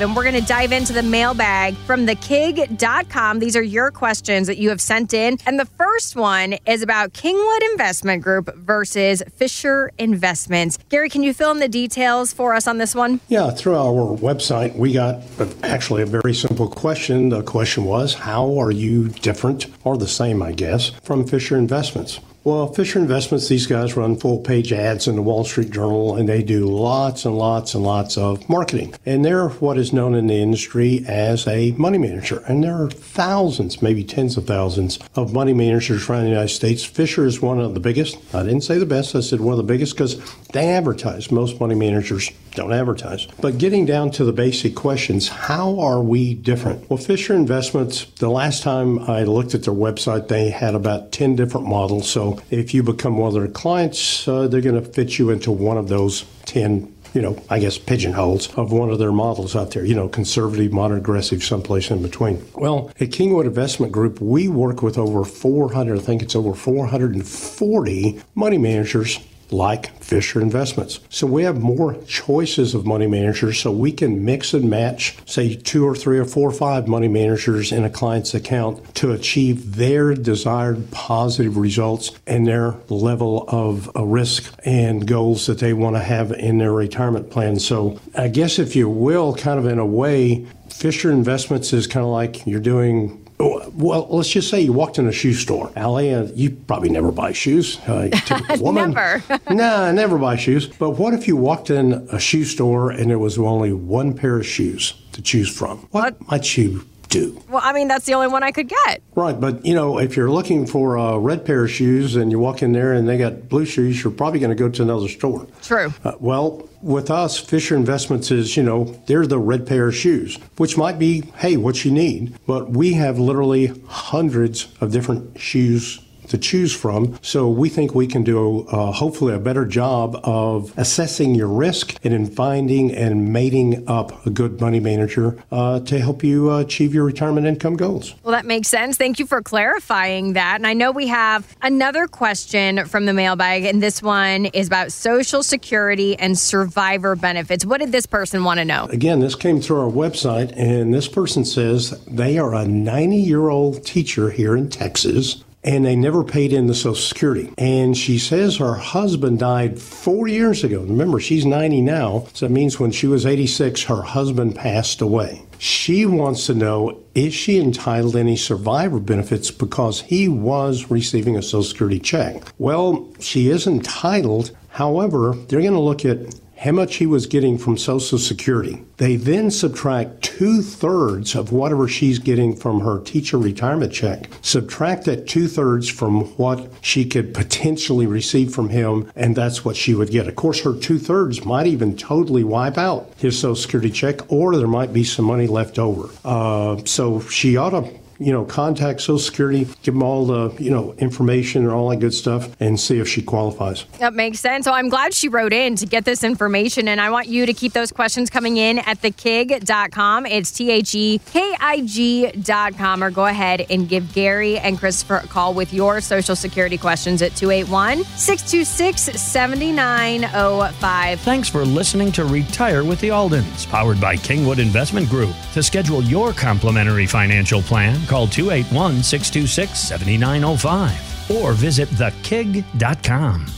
And we're going to dive into the mailbag from thekig.com. These are your questions that you have sent in. And the first one is about Kingwood Investment Group versus Fisher Investments. Gary, can you fill in the details for us on this one? Yeah, through our website, we got actually a very simple question. The question was, How are you different or the same, I guess, from Fisher Investments? Well, Fisher Investments, these guys run full page ads in the Wall Street Journal and they do lots and lots and lots of marketing. And they're what is known in the industry as a money manager. And there are thousands, maybe tens of thousands of money managers around the United States. Fisher is one of the biggest. I didn't say the best, I said one of the biggest because they advertise. Most money managers don't advertise. But getting down to the basic questions, how are we different? Well, Fisher Investments, the last time I looked at their website, they had about 10 different models. So if you become one of their clients, uh, they're going to fit you into one of those 10 you know, I guess pigeonholes of one of their models out there, you know, conservative, modern, aggressive, someplace in between. Well, at Kingwood Investment Group, we work with over 400, I think it's over 440 money managers like Fisher Investments. So we have more choices of money managers so we can mix and match, say, two or three or four or five money managers in a client's account to achieve their desired positive results and their level of uh, risk and goals that they want to have in their retirement plan. So I guess, if you will, kind of in a way, Fisher Investments is kind of like you're doing well, let's just say you walked in a shoe store. Allie, uh, you probably never buy shoes. Uh, woman. never. nah, never buy shoes. But what if you walked in a shoe store and there was only one pair of shoes to choose from? What, what? might you do. Well, I mean, that's the only one I could get. Right, but you know, if you're looking for a red pair of shoes and you walk in there and they got blue shoes, you're probably going to go to another store. True. Uh, well, with us, Fisher Investments is, you know, they're the red pair of shoes, which might be, hey, what you need. But we have literally hundreds of different shoes to choose from. So we think we can do uh, hopefully a better job of assessing your risk and in finding and mating up a good money manager uh, to help you uh, achieve your retirement income goals. Well, that makes sense. Thank you for clarifying that. And I know we have another question from the mailbag, and this one is about Social Security and survivor benefits. What did this person want to know? Again, this came through our website, and this person says they are a 90 year old teacher here in Texas and they never paid in the Social Security. And she says her husband died four years ago. Remember, she's 90 now, so that means when she was 86, her husband passed away. She wants to know is she entitled to any survivor benefits because he was receiving a Social Security check? Well, she is entitled. However, they're going to look at how much he was getting from Social Security. They then subtract two thirds of whatever she's getting from her teacher retirement check. Subtract that two thirds from what she could potentially receive from him, and that's what she would get. Of course, her two thirds might even totally wipe out his Social Security check, or there might be some money left over. Uh, so she ought to you know, contact Social Security, give them all the, you know, information and all that good stuff and see if she qualifies. That makes sense. So I'm glad she wrote in to get this information. And I want you to keep those questions coming in at thekig.com. It's T H E K I G.com. Or go ahead and give Gary and Christopher a call with your Social Security questions at 281 626 7905. Thanks for listening to Retire with the Aldens, powered by Kingwood Investment Group. To schedule your complimentary financial plan, Call 281 626 7905 or visit thekig.com.